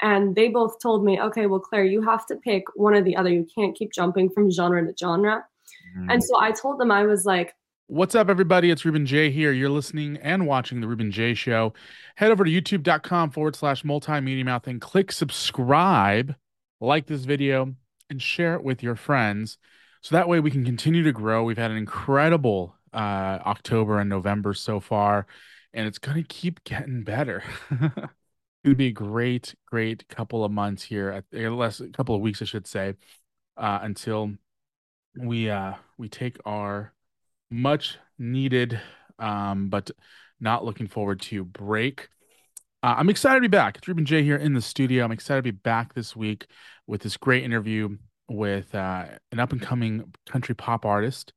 And they both told me, okay, well, Claire, you have to pick one or the other. You can't keep jumping from genre to genre. Mm. And so I told them, I was like, What's up, everybody? It's Ruben J here. You're listening and watching the Ruben J Show. Head over to youtube.com forward slash multimedia mouth and click subscribe, like this video, and share it with your friends. So that way we can continue to grow. We've had an incredible uh, October and November so far, and it's going to keep getting better. it's would be a great, great couple of months here, at, or less, a couple of weeks, I should say, uh, until we uh, we take our much needed, um, but not looking forward to break. Uh, I'm excited to be back. It's Ruben J here in the studio. I'm excited to be back this week with this great interview with uh, an up and coming country pop artist.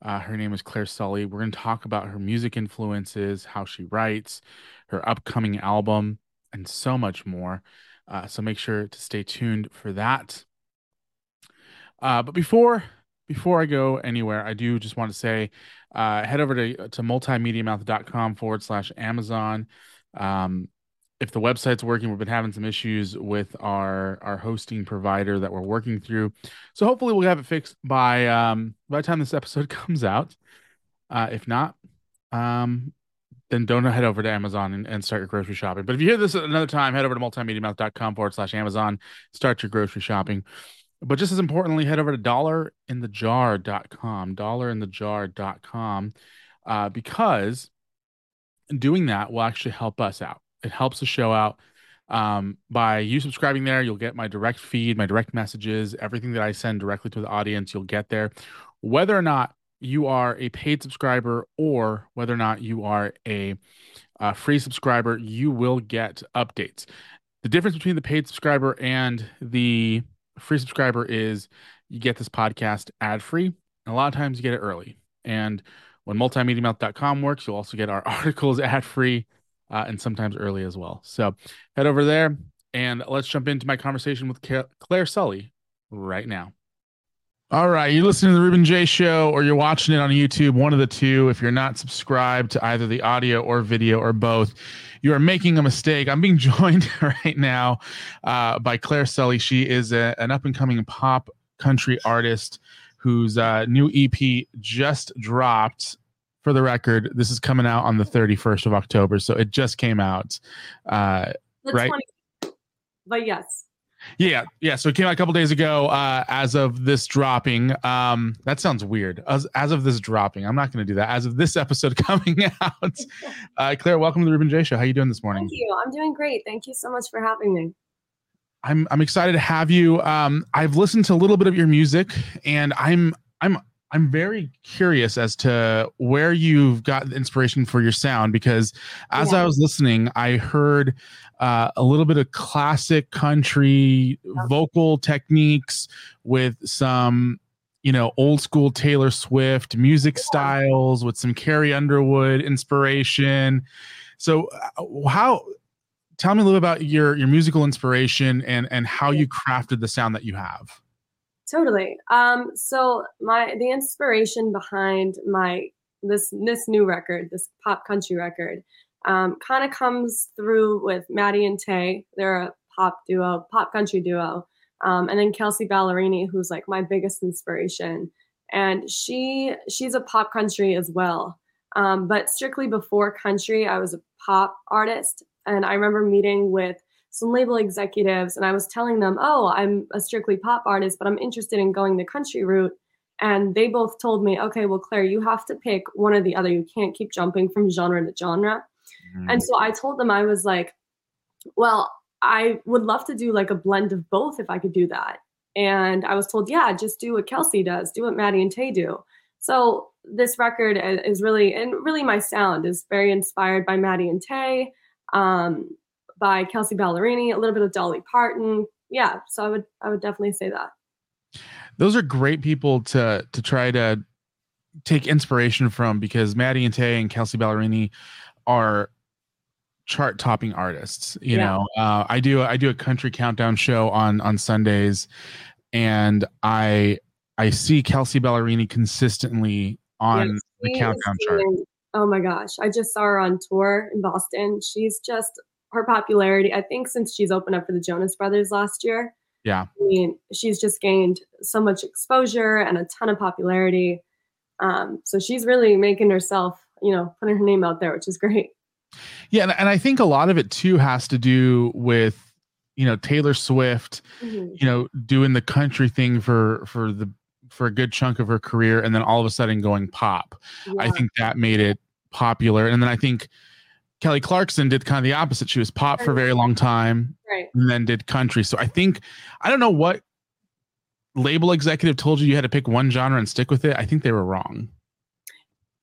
Uh, her name is Claire Sully. We're going to talk about her music influences, how she writes, her upcoming album, and so much more. Uh, so make sure to stay tuned for that. Uh, but before before I go anywhere, I do just want to say uh, head over to, to multimediamouth.com forward slash Amazon. Um, if the website's working, we've been having some issues with our our hosting provider that we're working through. So hopefully we'll have it fixed by um, by the time this episode comes out. Uh, if not, um, then don't head over to Amazon and, and start your grocery shopping. But if you hear this another time, head over to multimediamouth.com forward slash Amazon, start your grocery shopping. But just as importantly, head over to dollarinthejar.com, dollarinthejar.com, uh, because doing that will actually help us out. It helps the show out. Um, by you subscribing there, you'll get my direct feed, my direct messages, everything that I send directly to the audience, you'll get there. Whether or not you are a paid subscriber or whether or not you are a, a free subscriber, you will get updates. The difference between the paid subscriber and the free subscriber is you get this podcast ad free, and a lot of times you get it early. And when multimediamouth.com works, you'll also get our articles ad free uh, and sometimes early as well. So head over there and let's jump into my conversation with Claire Sully right now. All right, you're listening to the Ruben J Show, or you're watching it on YouTube, one of the two. If you're not subscribed to either the audio or video or both, you are making a mistake. I'm being joined right now uh, by Claire Sully. She is a, an up and coming pop country artist whose uh, new EP just dropped. For the record, this is coming out on the 31st of October, so it just came out. Uh, right? 20, but yes. Yeah, yeah. So it came out a couple days ago. Uh, as of this dropping, um, that sounds weird. As as of this dropping, I'm not going to do that. As of this episode coming out, uh, Claire, welcome to the Ruben J Show. How are you doing this morning? Thank you. I'm doing great. Thank you so much for having me. I'm I'm excited to have you. Um, I've listened to a little bit of your music, and I'm I'm I'm very curious as to where you've got the inspiration for your sound because as Yeah. I was listening, I heard uh, a little bit of classic country vocal techniques with some, you know, old school Taylor Swift music styles with some Carrie Underwood inspiration. So, uh, how? Tell me a little about your your musical inspiration and and how you crafted the sound that you have. Totally. Um, so my the inspiration behind my this this new record, this pop country record, um, kind of comes through with Maddie and Tae. They're a pop duo, pop country duo, um, and then Kelsea Ballerini, who's like my biggest inspiration, and she she's a pop country as well. Um, but strictly before country, I was a pop artist, and I remember meeting with some label executives and I was telling them, "Oh, I'm a strictly pop artist, but I'm interested in going the country route." And they both told me, "Okay, well, Claire, you have to pick one or the other. You can't keep jumping from genre to genre." And so I told them I was like, "Well, I would love to do like a blend of both if I could do that." And I was told, "Yeah, just do what Kelsea does. Do what Maddie and Tae do." So this record is really, and really my sound is very inspired by Maddie and Tae. Um, by Kelsea Ballerini, a little bit of Dolly Parton. Yeah, so I would I would definitely say that. Those are great people to to try to take inspiration from because Maddie and Tae and Kelsea Ballerini are chart topping artists you yeah. know uh, i do i do a country countdown show on on sundays and i i see Kelsea ballerini consistently on yes, the countdown chart oh my gosh i just saw her on tour in boston she's just her popularity i think since she's opened up for the jonas brothers last year yeah i mean she's just gained so much exposure and a ton of popularity um, so she's really making herself you know putting her name out there which is great yeah, and, and I think a lot of it too has to do with you know Taylor Swift, mm-hmm. you know, doing the country thing for for the for a good chunk of her career, and then all of a sudden going pop. Yeah. I think that made it popular, and then I think Kelly Clarkson did kind of the opposite. She was pop for a very long time, right. and then did country. So I think I don't know what label executive told you you had to pick one genre and stick with it. I think they were wrong.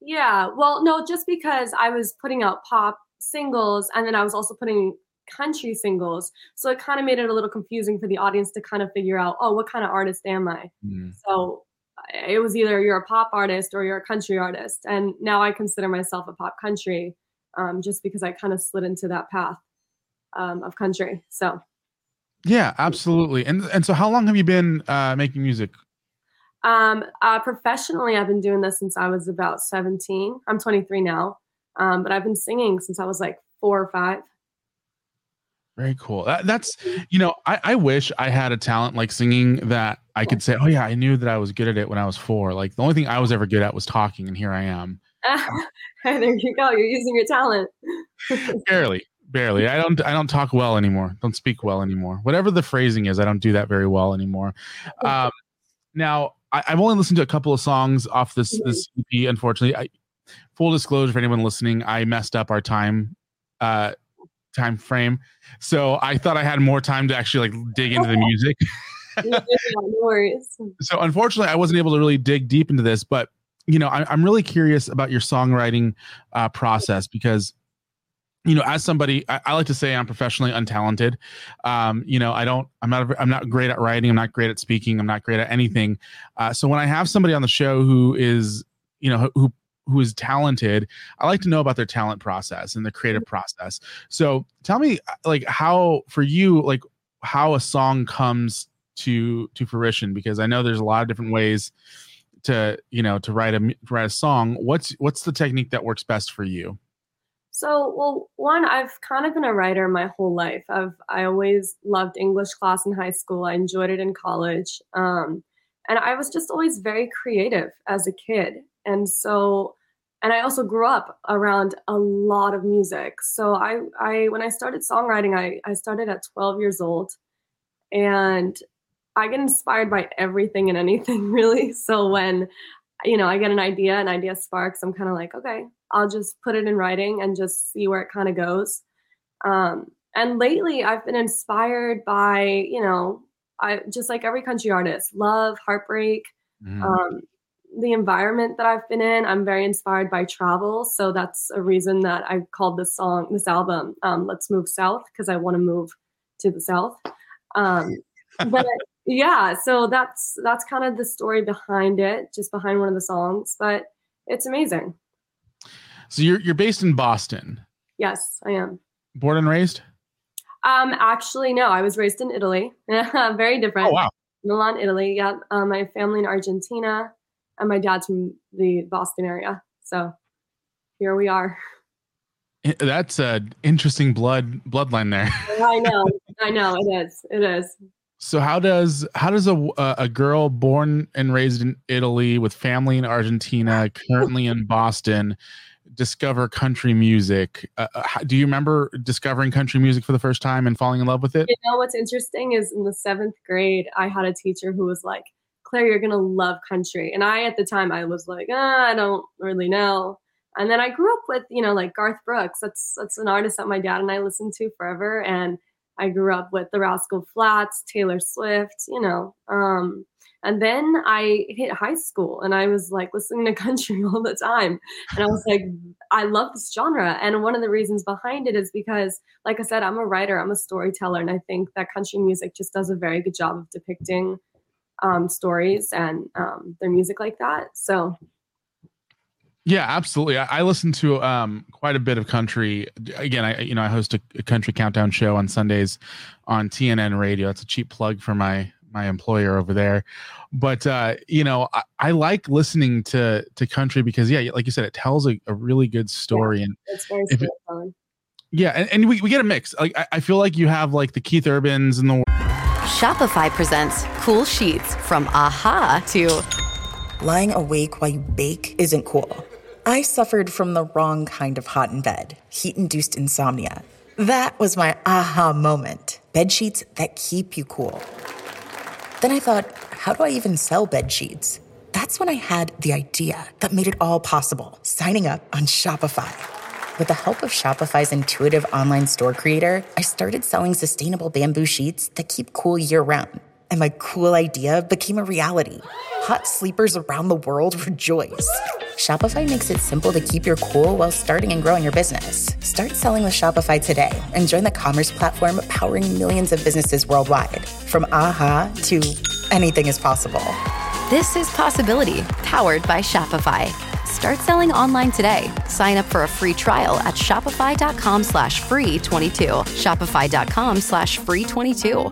Yeah, well, no, just because I was putting out pop singles and then I was also putting country singles. So it kind of made it a little confusing for the audience to kind of figure out, oh, what kind of artist am I? Mm. So it was either you're a pop artist or you're a country artist. And now I consider myself a pop country um, just because I kind of slid into that path um, of country. So. Yeah, absolutely. And and so how long have you been uh, making music? Um, uh, professionally, I've been doing this since I was about 17. I'm 23 now, um, but I've been singing since I was like four or five. Very cool. That, that's, you know, I, I wish I had a talent like singing that I could say, oh, yeah, I knew that I was good at it when I was four. Like the only thing I was ever good at was talking, and here I am. there you go. You're using your talent. barely, barely. I don't, I don't talk well anymore. Don't speak well anymore. Whatever the phrasing is, I don't do that very well anymore. Um, now, I, have only listened to a couple of songs off this mm-hmm. this EP. Unfortunately, I, full disclosure for anyone listening, I messed up our time uh, time frame, so I thought I had more time to actually like dig into the music. no worries. So unfortunately, I wasn't able to really dig deep into this, but you know, I, am really curious about your songwriting uh, process because you know, as somebody, I, I, like to say I'm professionally untalented. Um, you know, I don't, I'm not, I'm not great at writing. I'm not great at speaking. I'm not great at anything. Uh, so when I have somebody on the show who is, you know, who, who is talented, I like to know about their talent process and the creative mm-hmm. process. So tell me, like, how for you, like, how a song comes to to fruition because I know there's a lot of different ways to you know to write a write a song. What's what's the technique that works best for you? So, well, one, I've kind of been a writer my whole life. I've I always loved English class in high school. I enjoyed it in college, um, and I was just always very creative as a kid. And so, and I also grew up around a lot of music. So I, I when I started songwriting, I I started at 12 years old, and I get inspired by everything and anything really. So when you know I get an idea, an idea sparks, I'm kind of like, okay, I'll just put it in writing and just see where it kind of goes. Um, and lately, I've been inspired by, you know, I just like every country artist, love, heartbreak, mm. um, the environment that I've been in. I'm very inspired by travel, so that's a reason that I called this song, this album, um, "Let's Move South," because I want to move to the south. Um, but yeah, so that's that's kind of the story behind it, just behind one of the songs. But it's amazing. So you're you're based in Boston. Yes, I am. Born and raised? Um, actually, no. I was raised in Italy. Very different. Oh wow. Milan, Italy. Yeah. Um, my family in Argentina, and my dad's from the Boston area. So here we are. That's a interesting blood bloodline there. I know. I know. It is. It is. So how does how does a a girl born and raised in Italy with family in Argentina, currently in Boston, discover country music. Uh, uh do you remember discovering country music for the first time and falling in love with it? You know what's interesting is in the seventh grade, I had a teacher who was like, "Claire, you're gonna love country," and I at the time I was like, ah, "I don't really know." And then I grew up with you know like Garth Brooks. That's that's an artist that my dad and I listened to forever, and I grew up with the Rascal Flatts, Taylor Swift, you know. Um, And then I hit high school and I was like listening to country all the time. And I was like, I love this genre. And one of the reasons behind it is because, like I said, I'm a writer, I'm a storyteller. And I think that country music just does a very good job of depicting um, stories and um, their music like that. So yeah, absolutely. I, I listen to um, quite a bit of country. Again, I you know I host a, a, country countdown show on Sundays on TNN Radio. That's a cheap plug for my my employer over there. But uh, you know, I, I like listening to to country because yeah, like you said, it tells a, a really good story yeah, and it's very it, yeah, and, and we, we get a mix. Like I, I feel like you have like the Keith Urbans and the Shopify presents cool sheets from aha to lying awake while you bake isn't cool. I suffered from the wrong kind of hot in bed, heat induced insomnia. That was my aha moment. Bed sheets that keep you cool. Then I thought, how do I even sell bed sheets? That's when I had the idea that made it all possible signing up on Shopify. With the help of Shopify's intuitive online store creator, I started selling sustainable bamboo sheets that keep cool year round. And my cool idea became a reality. Hot sleepers around the world rejoice. Shopify makes it simple to keep your cool while starting and growing your business. Start selling with Shopify today and join the commerce platform powering millions of businesses worldwide. From aha to anything is possible. This is Possibility, powered by Shopify. Start selling online today. Sign up for a free trial at shopify.com slash free 22. Shopify.com slash free 22.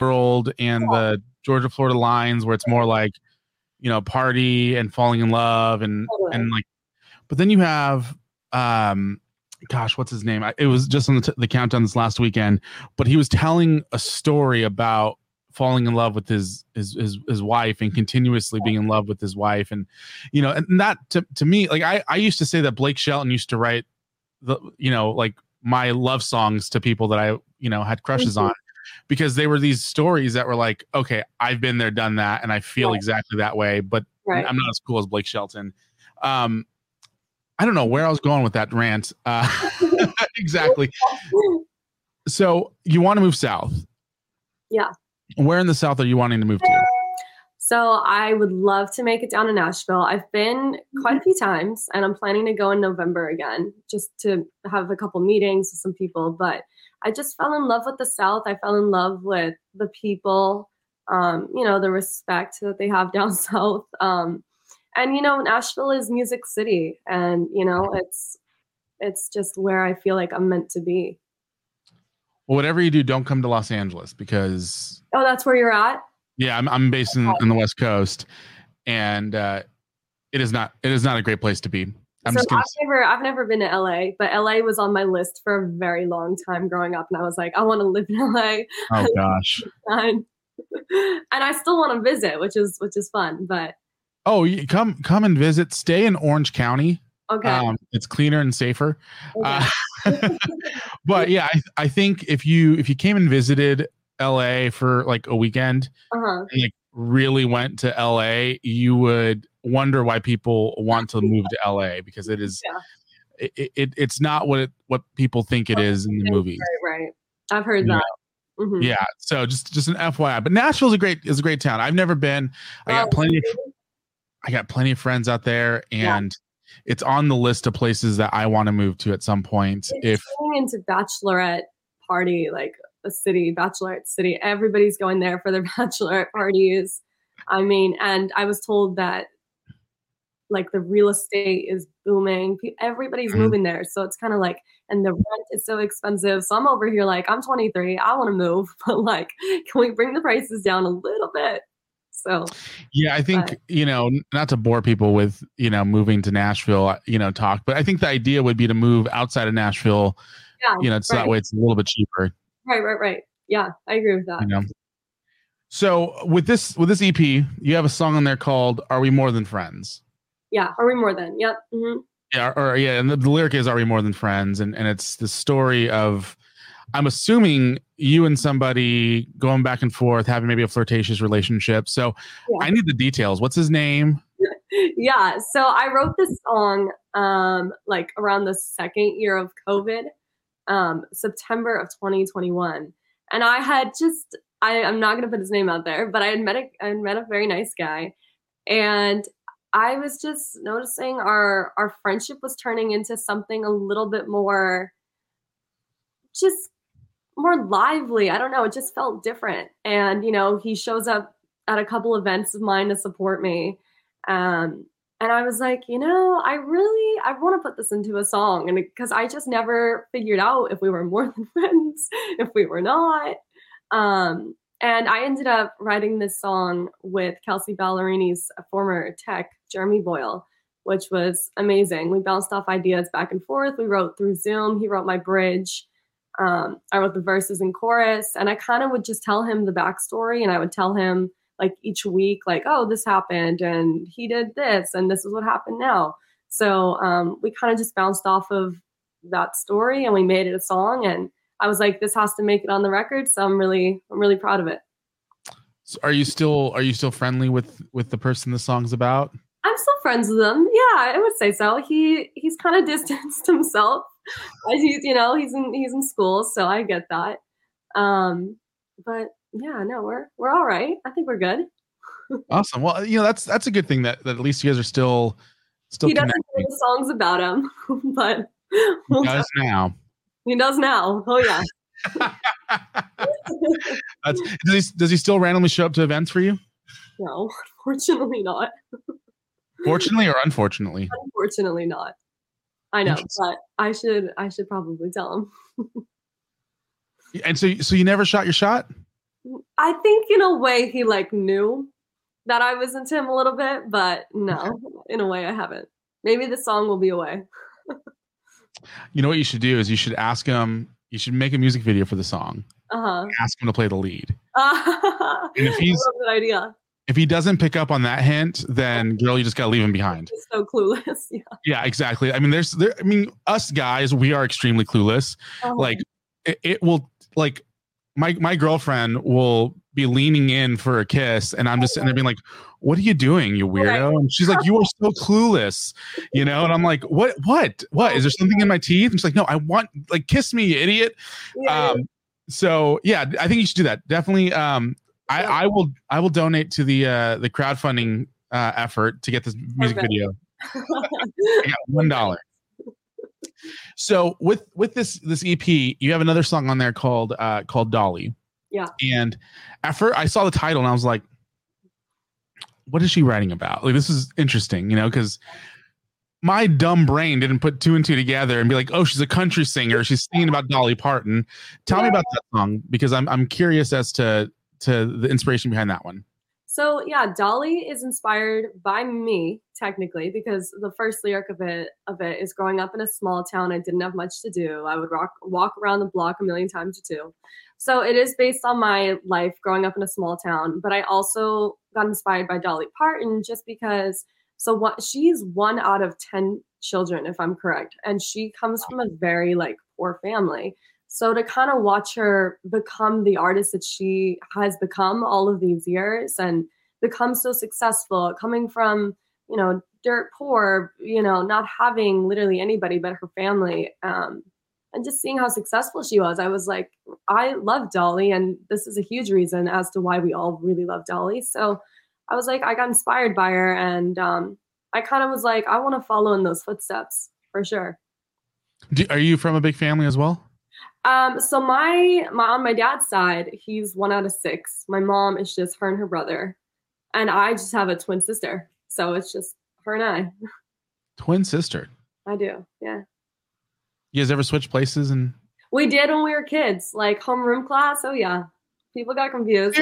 World and the Georgia Florida lines where it's more like you know party and falling in love and and like but then you have um gosh what's his name? It was just on the, t- the countdown this last weekend but he was telling a story about falling in love with his his his, his wife and continuously being in love with his wife and you know and that to, to me like I, I used to say that blake shelton used to write the you know like my love songs to people that i you know had crushes mm-hmm. on because they were these stories that were like, okay, I've been there, done that, and I feel right. exactly that way, but right. I'm not as cool as Blake Shelton. Um, I don't know where I was going with that rant. Uh, exactly. so you want to move south? Yeah. Where in the south are you wanting to move to? So I would love to make it down to Nashville. I've been quite a few times, and I'm planning to go in November again, just to have a couple meetings with some people. But I just fell in love with the South. I fell in love with the people, um, you know, the respect that they have down south. Um, and you know, Nashville is Music City, and you know, it's it's just where I feel like I'm meant to be. Well, whatever you do, don't come to Los Angeles because. Oh, that's where you're at. Yeah, I'm I'm based in, in the West Coast, and uh, it is not it is not a great place to be. I'm so I've never I've never been to LA, but LA was on my list for a very long time growing up, and I was like, I want to live in LA. Oh gosh. and I still want to visit, which is which is fun. But oh, you come come and visit. Stay in Orange County. Okay. Um, it's cleaner and safer. Okay. Uh, but yeah, I, I think if you if you came and visited LA for like a weekend, uh-huh. and like really went to LA, you would wonder why people want to move to LA because it is yeah. it, it, it's not what it, what people think it is in the movies. Right, right. I've heard that. Mm-hmm. Yeah. So just just an FYI. But Nashville's a great is a great town. I've never been. I got oh, plenty of I got plenty of friends out there and yeah. it's on the list of places that I want to move to at some point. It's if going into bachelorette party, like a city, bachelorette city, everybody's going there for their bachelorette parties. I mean, and I was told that like the real estate is booming. Everybody's mm-hmm. moving there. So it's kind of like, and the rent is so expensive. So I'm over here like, I'm 23. I want to move, but like, can we bring the prices down a little bit? So, yeah, I think, but, you know, not to bore people with, you know, moving to Nashville, uh, you know, talk, but I think the idea would be to move outside of Nashville, yeah, you know, so right. that way it's a little bit cheaper. Right, right, right. Yeah, I agree with that. You know? So with this with this EP, you have a song on there called "Are We More Than Friends." Yeah, are we more than? Yep. hmm Yeah, or, or yeah, and the, the lyric is "Are we more than friends?" and and it's the story of, I'm assuming you and somebody going back and forth, having maybe a flirtatious relationship. So Yeah. I need the details. What's his name? yeah so i wrote this song um like around the second year of covid um september of 2021 and i had just i i'm not going to put his name out there but i had met a i had met a very nice guy and i was just noticing our our friendship was turning into something a little bit more just more lively. I don't know it just felt different. And you know he shows up at a couple events of mine to support me. Um, and I was like, you know, I really I want to put this into a song, and because I just never figured out if we were more than friends, if we were not. Um, and I ended up writing this song with Kelsea Ballerini's former tech, Jeremy Boyle, which was amazing. We bounced off ideas back and forth. We wrote through Zoom. He wrote my bridge. Um, I wrote the verses and chorus, and I kind of would just tell him the backstory, and I would tell him like each week like oh this happened and he did this and this is what happened now so um, we kind of just bounced off of that story and we made it a song and i was like this has to make it on the record so i'm really i'm really proud of it So are you still are you still friendly with with the person the song's about? I'm still friends with him yeah i would say so he he's kind of distanced himself As he's you know he's in he's in school so i get that um but yeah no we're we're all right i think we're good Awesome. Well, you know that's that's a good thing that, that at least you guys are still still he doesn't connecting. the songs about him but He we'll does now. He does now. Oh yeah. That's does he does he still randomly show up to events for you? no, unfortunately not. Fortunately or unfortunately? Unfortunately not. I know, but I should I should probably tell him. And so so you never shot your shot? I think in a way he like knew that I was into him a little bit, but no, in a way I haven't. Maybe the song will be away. You know what you should do is you should ask him. You should make a music video for the song. Uh-huh. Ask him to play the lead. huh. And if he's- a good idea. If he doesn't pick up on that hint, then girl, you just gotta leave him behind. He's so clueless. Yeah. Yeah, exactly. I mean, there's there. I mean, us guys, we are extremely clueless. Uh-huh. Like, it, it will like my my girlfriend will be leaning in for a kiss, and I'm just sitting there being like, "What are you doing, you weirdo?" And she's like, "You are so clueless," you know. And I'm like, "What? What? What? Is there something in my teeth?" And she's like, "No, I want like kiss me, you idiot." Yeah. Um, so yeah, I think you should do that. Definitely. Um, I, I will I will donate to the uh the crowdfunding uh effort to get this music Okay. video. I got one dollar. So with with this this EP, you have another song on there called uh called Dolly. Yeah. And at first I saw the title and I was like, what is she writing about? Like this is interesting, you know, because my dumb brain didn't put two and two together and be like, oh, she's a country singer. She's singing about Dolly Parton. Tell me about that song because I'm I'm curious as to to the inspiration behind that one. So yeah, Dolly is inspired by me technically because the first lyric of it of it is growing up in a small town. I didn't have much to do. I would rock, walk around the block a million times or two. So it is based on my life growing up in a small town. But I also got inspired by Dolly Parton just because. So what she's one out of ten children, if I'm correct, and she comes from a very like poor family. So to kind of watch her become the artist that she has become all of these years and become so successful, coming from, you know, dirt poor, you know, not having literally anybody but her family, um, and just seeing how successful she was, I was like, I love Dolly, and this is a huge reason as to why we all really love Dolly. So I was like, I got inspired by her, and um, I kind of was like, I want to follow in those footsteps for sure. Do, are you from a big family as well? Um, so my my on my dad's side, he's one out of six. My mom is just her and her brother, and I just have a twin sister. So it's just her and I. Twin sister. I do, yeah. You guys ever switch places and We did when we were kids, like homeroom class. Oh yeah, people got confused.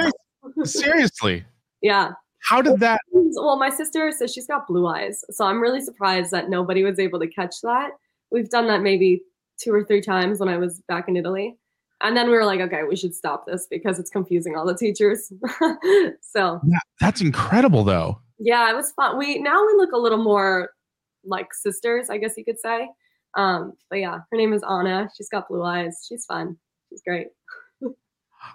seriously? yeah. How did that? Well, my sister says she's got blue eyes, so I'm really surprised that nobody was able to catch that. We've done that maybe two or three times when I was back in Italy. And then we were like, okay, we should stop this because it's confusing all the teachers. so Yeah, that's incredible, though. yeah, it was fun. We now we look a little more like sisters, I guess you could say. Um, but yeah, her name is Anna. She's got blue eyes. She's fun. She's great.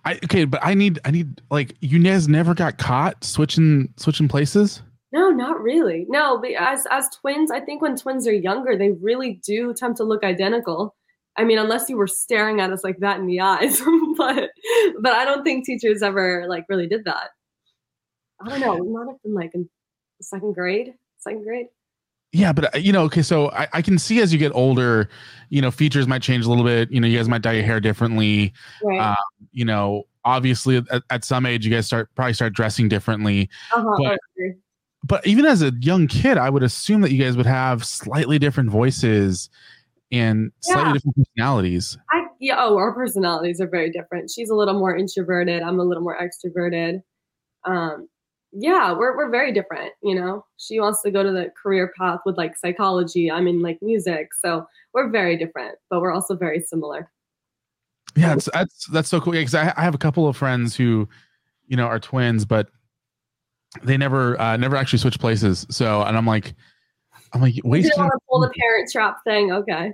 I okay, but I need I need like you guys never got caught switching switching places. No, not really. No, but as as twins, I think when twins are younger, they really do tend to look identical. I mean, unless you were staring at us like that in the eyes, but but I don't think teachers ever like really did that. I don't know. We might have been like in second grade, second grade. Yeah, but uh, you know, okay, so I, I can see as you get older, you know, features might change a little bit. You know, you guys might dye your hair differently. Right. Um, you know, obviously at, at some age you guys start probably start dressing differently. uh-huh. but-. But even as a young kid, I would assume that you guys would have slightly different voices and slightly Yeah. different personalities. I yeah, oh, our personalities are very different. She's a little more introverted. I'm a little more extroverted. Um, yeah, we're we're very different. You know, she wants to go to the career path with like psychology. I'm in like music, so we're very different, but we're also very similar. Yeah, that's that's so cool. Because I, I have a couple of friends who, you know, are twins, but they never uh, never actually switch places. So, and I'm like, I'm like You wasted. didn't want to pull the parent trap thing, okay?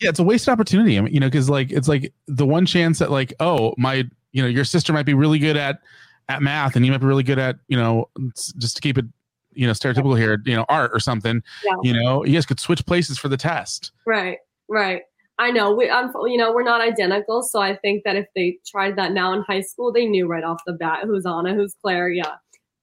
Yeah, it's a wasted opportunity. I mean, you know, because like it's like the one chance that like, oh, my, you know, your sister might be really good at at math, and you might be really good at, you know, just to keep it, you know, stereotypical here, you know, art or something. Yeah. You know, you guys could switch places for the test. Right, right. I know we, um, you know, we're not identical, so I think that if they tried that now in high school, they knew right off the bat who's Anna, who's Claire. Yeah.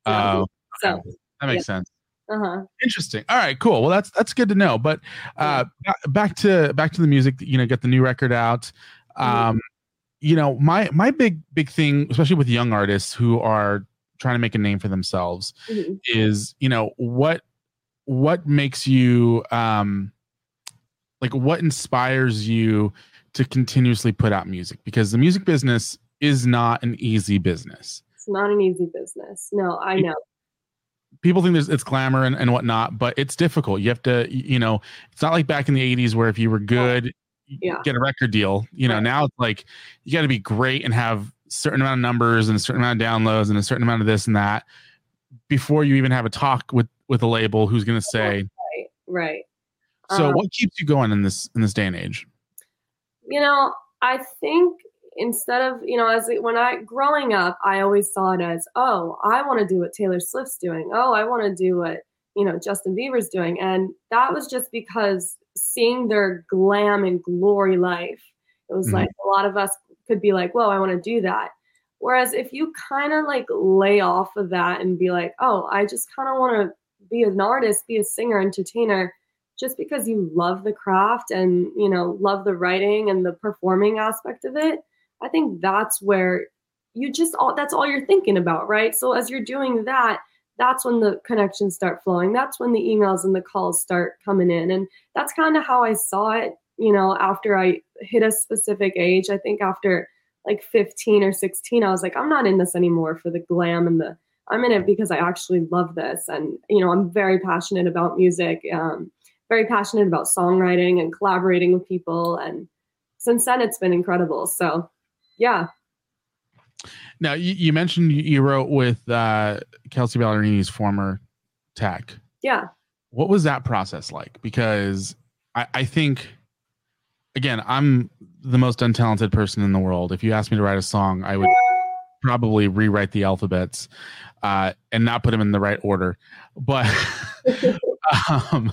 Oh, so, that makes sense. uh huh. Interesting. All right, cool. Well, that's that's good to know. But uh, ba- back to back to the music. You know, get the new record out. Um, you know, my my big big thing, especially with young artists who are trying to make a name for themselves, Mhm. is you know what what makes you um like what inspires you to continuously put out music because the music business is not an easy business It's not an easy business. No, I know. people think there's it's glamour and, and whatnot but it's difficult you have to you know it's not like back in the 80s where if you were good you Yeah. get a record deal you know Right. now it's like you got to be great and have certain amount of numbers and a certain amount of downloads and a certain amount of this and that before you even have a talk with with a label who's going to say Right, right. so Um, what keeps you going in this in this day and age you know, I think instead of, you know, as when I growing up, I always saw it as, oh, I want to do what Taylor Swift's doing. Oh, I want to do what, you know, Justin Bieber's doing. And that was just because seeing their glam and glory life, it was Mhm. like a lot of us could be like, whoa, I want to do that. Whereas if you kind of like lay off of that and be like, oh, I just kind of want to be an artist, be a singer, entertainer, just because you love the craft and you know love the writing and the performing aspect of it i think that's where you just all that's all you're thinking about right? So as you're doing that that's when the connections start flowing. That's when the emails and the calls start coming in. And that's kind of how i saw it you know after i hit a specific age i think after like 15 or 16 i was like i'm not in this anymore for the glam and the i'm in it because i actually love this. And you know i'm very passionate about music um, very passionate about songwriting and collaborating with people. And since then it's been incredible. So yeah. Now you, you mentioned you- wrote with uh kelsea ballerini's former tech. Yeah. What was that process like? Because i i think again i'm the most untalented person in the world. If you asked me to write a song i would probably rewrite the alphabets uh and not put them in the right order. But um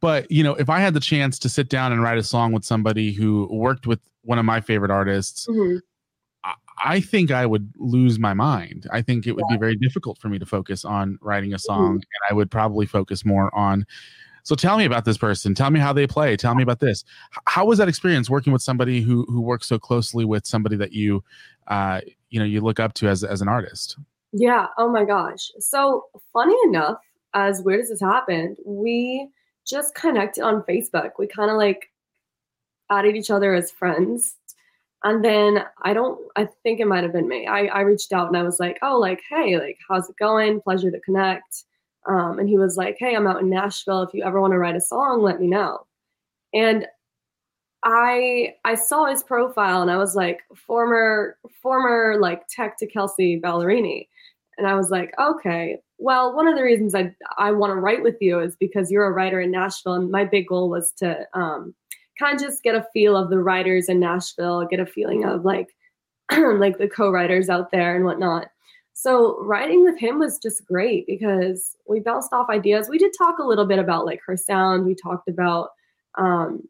but you know if i had the chance to sit down and write a song with somebody who worked with one of my favorite artists Mhm. I- I think I would lose my mind. I think it would be very difficult for me to focus on writing a song, and I would probably focus more on. So tell me about this person. Tell me how they play. Tell me about this. How was that experience working with somebody who who works so closely with somebody that you, uh, you know, you look up to as as an artist? yeah oh my gosh so funny enough as weird as this happened we just connected on facebook we kind of like added each other as friends. And then i don't i think it might have been me. I, I reached out and i was like oh like hey like how's it going? Pleasure to connect. Um, and he was like hey i'm out in nashville. If you ever want to write a song let me know. And I I saw his profile and I was like former former like tech to Kelsea Ballerini, and I was like, okay, well, one of the reasons I I want to write with you is because you're a writer in Nashville, and my big goal was to um, kind of just get a feel of the writers in Nashville, get a feeling of like like the co-writers out there and whatnot. So writing with him was just great because we bounced off ideas. We did talk a little bit about like her sound. We talked about um,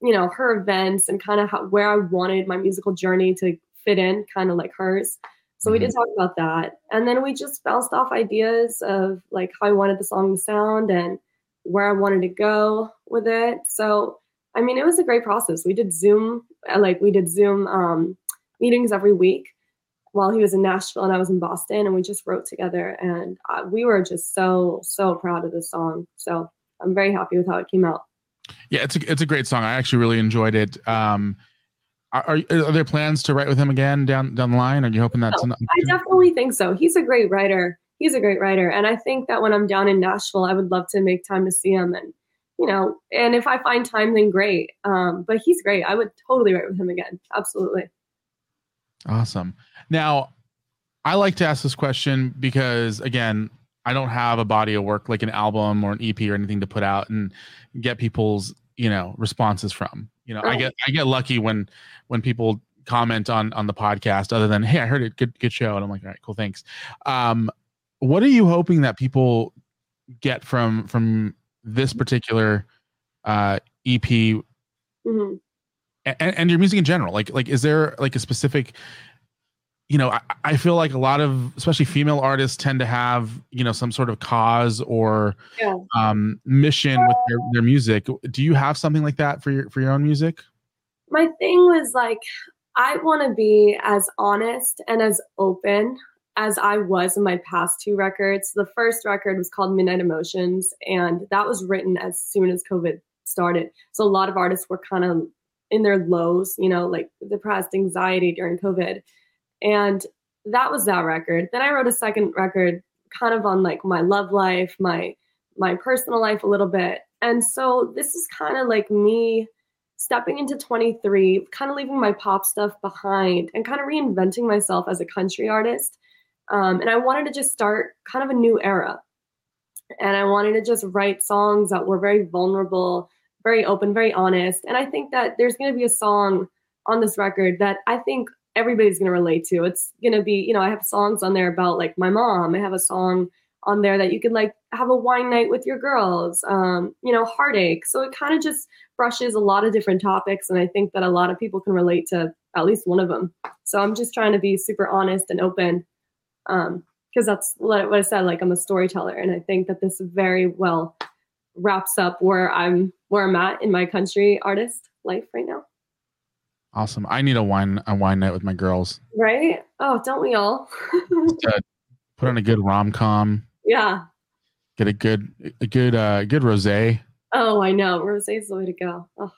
you know her events and kind of how, where I wanted my musical journey to fit in, kind of like hers. So we did mm-hmm. talk about that. And then we just bounced off ideas of like how I wanted the song to sound and where I wanted to go with it. So I mean, it was a great process. We did Zoom, uh, like we did Zoom um, meetings every week while he was in Nashville and I was in Boston, and we just wrote together. And uh, we were just so so proud of this song. So I'm very happy with how it came out. Yeah, it's a it's a great song. I actually really enjoyed it. Um, are, are there plans to write with him again down down the line? Are you hoping that's? No, I definitely think so. He's a great writer. He's a great writer, and I think that when I'm down in Nashville, I would love to make time to see him and you know, and if I find time, then great. Um, but he's great. I would totally write with him again. Absolutely. Awesome. Now, I like to ask this question because, again, I don't have a body of work like an album or an EP or anything to put out and get people's, you know, responses from. You know, right. I get I get lucky when when people comment on on the podcast other than hey, I heard it, good good show, and I'm like, all right, cool, thanks. Um, what are you hoping that people get from from this particular uh, EP mm-hmm. and, and your music in general? Like, like is there like a specific you know, I, I, feel like a lot of, especially female artists, tend to have, you know, some sort of cause or yeah. um, mission with their, their music. Do you have something like that for your for your own music? My thing was like, I want to be as honest and as open as I was in my past two records. The first record was called Midnight Emotions, and that was written as soon as COVID started. So a lot of artists were kind of in their lows, you know, like depressed, anxiety during COVID. And that was that record. Then I wrote a second record kind of on like my love life, my my personal life a little bit. And so this is kind of like me stepping into 23, kind of leaving my pop stuff behind and kind of reinventing myself as a country artist um, and I wanted to just start kind of a new era. And I wanted to just write songs that were very vulnerable, very open, very honest. And I think that there's going to be a song on this record that I think everybody's going to relate to. It's going to be, you know, I have songs on there about like my mom. I have a song on there that you could like have a wine night with your girls, um, you know, heartache. So it kind of just brushes a lot of different topics. And I think that a lot of people can relate to at least one of them. So I'm just trying to be super honest and open um because that's what I said. Like I'm a storyteller, and I think that this very well wraps up where I'm where I'm at in my country artist life right now. Awesome. I need a wine a wine night with my girls. Right? Oh, don't we all? put on a good rom com. Yeah. Get a good a good uh good rosé. Oh, I know. Rosé is the way to go. Oh,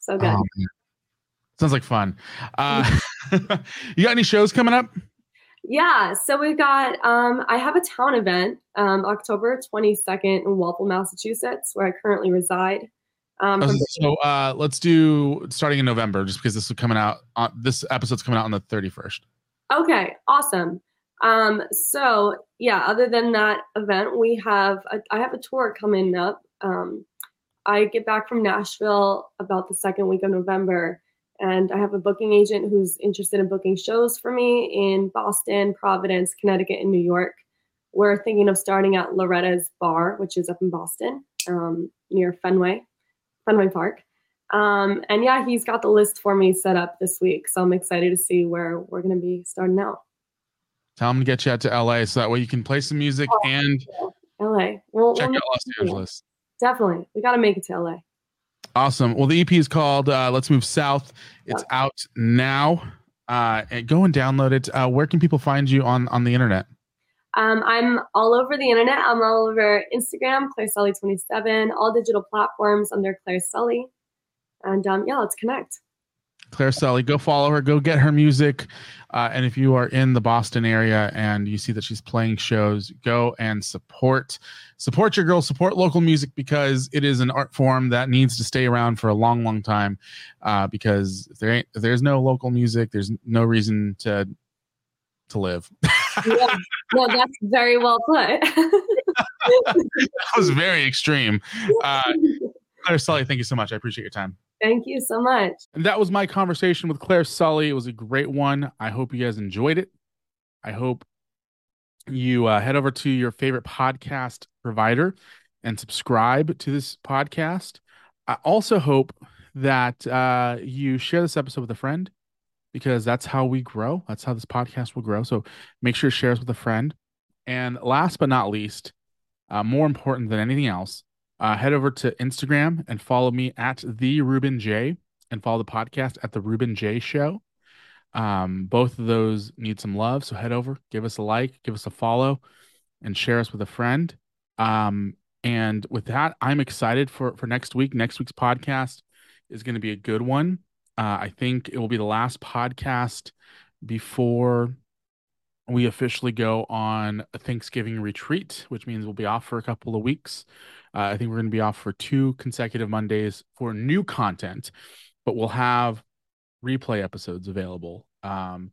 so good. Oh, Sounds like fun. Uh, you got any shows coming up? Yeah, so we've got um, I have a town event um, October 22nd in Walpole, Massachusetts, where I currently reside. Um, oh, so uh, let's do starting in November, just because this is coming out. On, this episode's coming out on the 31st. Okay, awesome. Um, so yeah, other than that event, we have a, I have a tour coming up. Um, I get back from Nashville about the second week of November and I have a booking agent who's interested in booking shows for me in Boston, Providence, Connecticut, and New York. We're thinking of starting at Loretta's Bar, which is up in Boston, um, near Fenway, Fenway Park. Um, and yeah, he's got the list for me set up this week. So I'm excited to see where we're going to be starting out. Tell him to get you out to LA so that way you can play some music oh, and LA. We'll, check we'll out Los Angeles. Definitely. We got to make it to LA. Awesome. Well, the EP is called uh, "Let's Move South." It's out now. Uh, and go and download it. Uh, where can people find you on on the internet? Um, I'm all over the internet. I'm all over Instagram, Claire Sully 27, all digital platforms under Claire Sully. And um, yeah, let's connect. Claire Sully. Go follow her. Go get her music. Uh, and if you are in the Boston area and you see that she's playing shows, go and support support your girl. Support local music because it is an art form that needs to stay around for a long, long time. Uh, because if there ain't if there's no local music, there's no reason to to live. yeah. No, that's very well put. that was very extreme. Uh, Claire Sully, thank you so much. I appreciate your time. Thank you so much. And that was my conversation with Claire Sully. It was a great one. I hope you guys enjoyed it. I hope you uh, head over to your favorite podcast provider and subscribe to this podcast. I also hope that uh, you share this episode with a friend because that's how we grow. That's how this podcast will grow. So make sure to share us with a friend. And last but not least, uh, more important than anything else, uh, head over to Instagram and follow me at the Ruben J and follow the podcast at the Ruben J Show. Um, both of those need some love, so head over, give us a like, give us a follow, and share us with a friend. Um, and with that, I'm excited for for next week. Next week's podcast is going to be a good one. Uh, I think it will be the last podcast before we officially go on a Thanksgiving retreat, which means we'll be off for a couple of weeks. Uh, I think we're going to be off for two consecutive Mondays for new content, but we'll have replay episodes available. Um,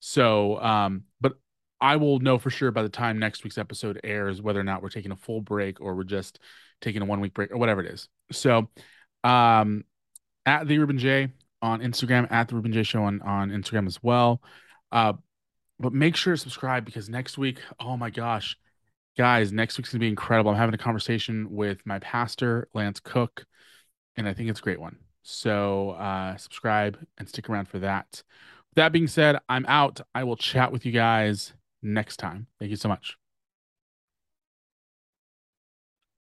so, um, but I will know for sure by the time next week's episode airs whether or not we're taking a full break or we're just taking a one week break or whatever it is. So, um, at the Ruben J on Instagram, at the Ruben J Show on, on Instagram as well. Uh, but make sure to subscribe because next week, oh my gosh, guys, next week's gonna be incredible. I'm having a conversation with my pastor, Lance Cook, and I think it's a great one. So uh, subscribe and stick around for that. With that being said, I'm out. I will chat with you guys next time. Thank you so much.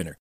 winner.